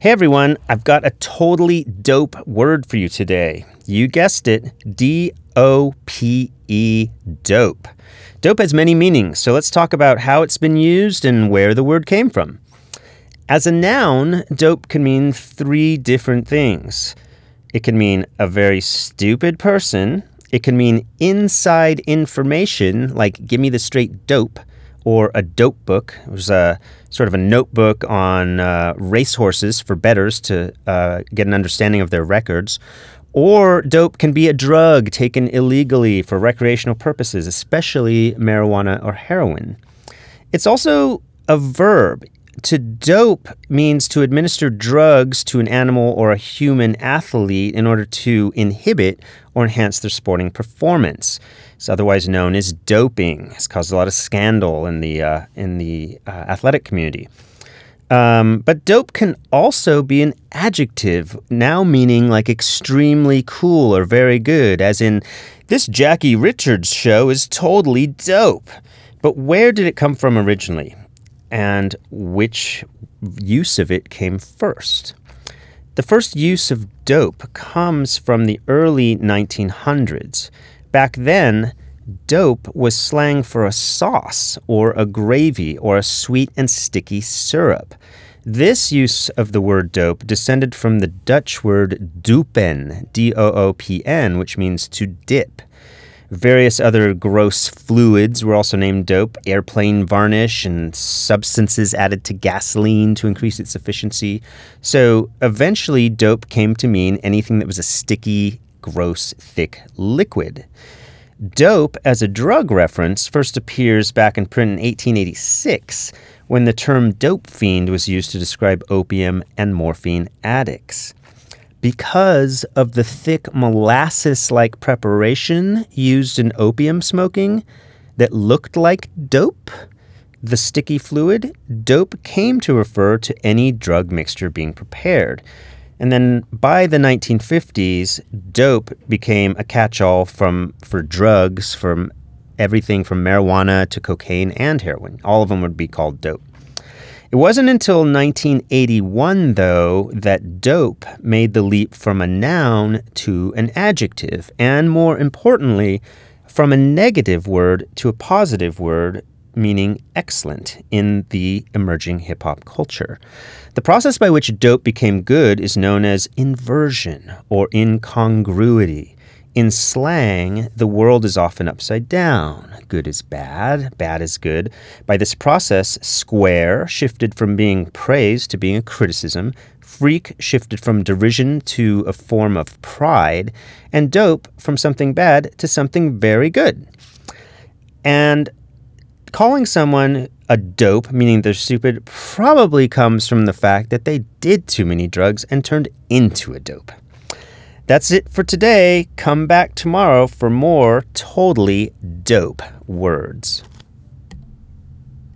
Hey everyone, I've got a totally dope word for you today. You guessed it D O P E, dope. Dope has many meanings, so let's talk about how it's been used and where the word came from. As a noun, dope can mean three different things. It can mean a very stupid person, it can mean inside information, like give me the straight dope, or a dope book. It was a sort of a notebook on uh, racehorses for bettors to uh, get an understanding of their records. Or dope can be a drug taken illegally for recreational purposes, especially marijuana or heroin. It's also a verb. To dope means to administer drugs to an animal or a human athlete in order to inhibit or enhance their sporting performance. It's otherwise known as doping. It's caused a lot of scandal in the uh, in the uh, athletic community. Um, but dope can also be an adjective, now meaning like extremely cool or very good, as in, this Jackie Richards show is totally dope. But where did it come from originally? And which use of it came first? The first use of dope comes from the early 1900s. Back then, dope was slang for a sauce or a gravy or a sweet and sticky syrup. This use of the word dope descended from the Dutch word doop'n, D O O P N, which means to dip. Various other gross fluids were also named dope airplane varnish and substances added to gasoline to increase its efficiency. So eventually, dope came to mean anything that was a sticky, gross, thick liquid. Dope as a drug reference first appears back in print in 1886 when the term dope fiend was used to describe opium and morphine addicts. Because of the thick molasses like preparation used in opium smoking that looked like dope, the sticky fluid, dope came to refer to any drug mixture being prepared. And then by the 1950s, dope became a catch-all for drugs from everything from marijuana to cocaine and heroin. All of them would be called dope. It wasn't until 1981, though, that dope made the leap from a noun to an adjective, and more importantly, from a negative word to a positive word meaning excellent in the emerging hip hop culture. The process by which dope became good is known as inversion or incongruity. In slang, the world is often upside down. Good is bad, bad is good. By this process, square shifted from being praise to being a criticism, freak shifted from derision to a form of pride, and dope from something bad to something very good. And calling someone a dope, meaning they're stupid, probably comes from the fact that they did too many drugs and turned into a dope. That's it for today. Come back tomorrow for more totally dope words.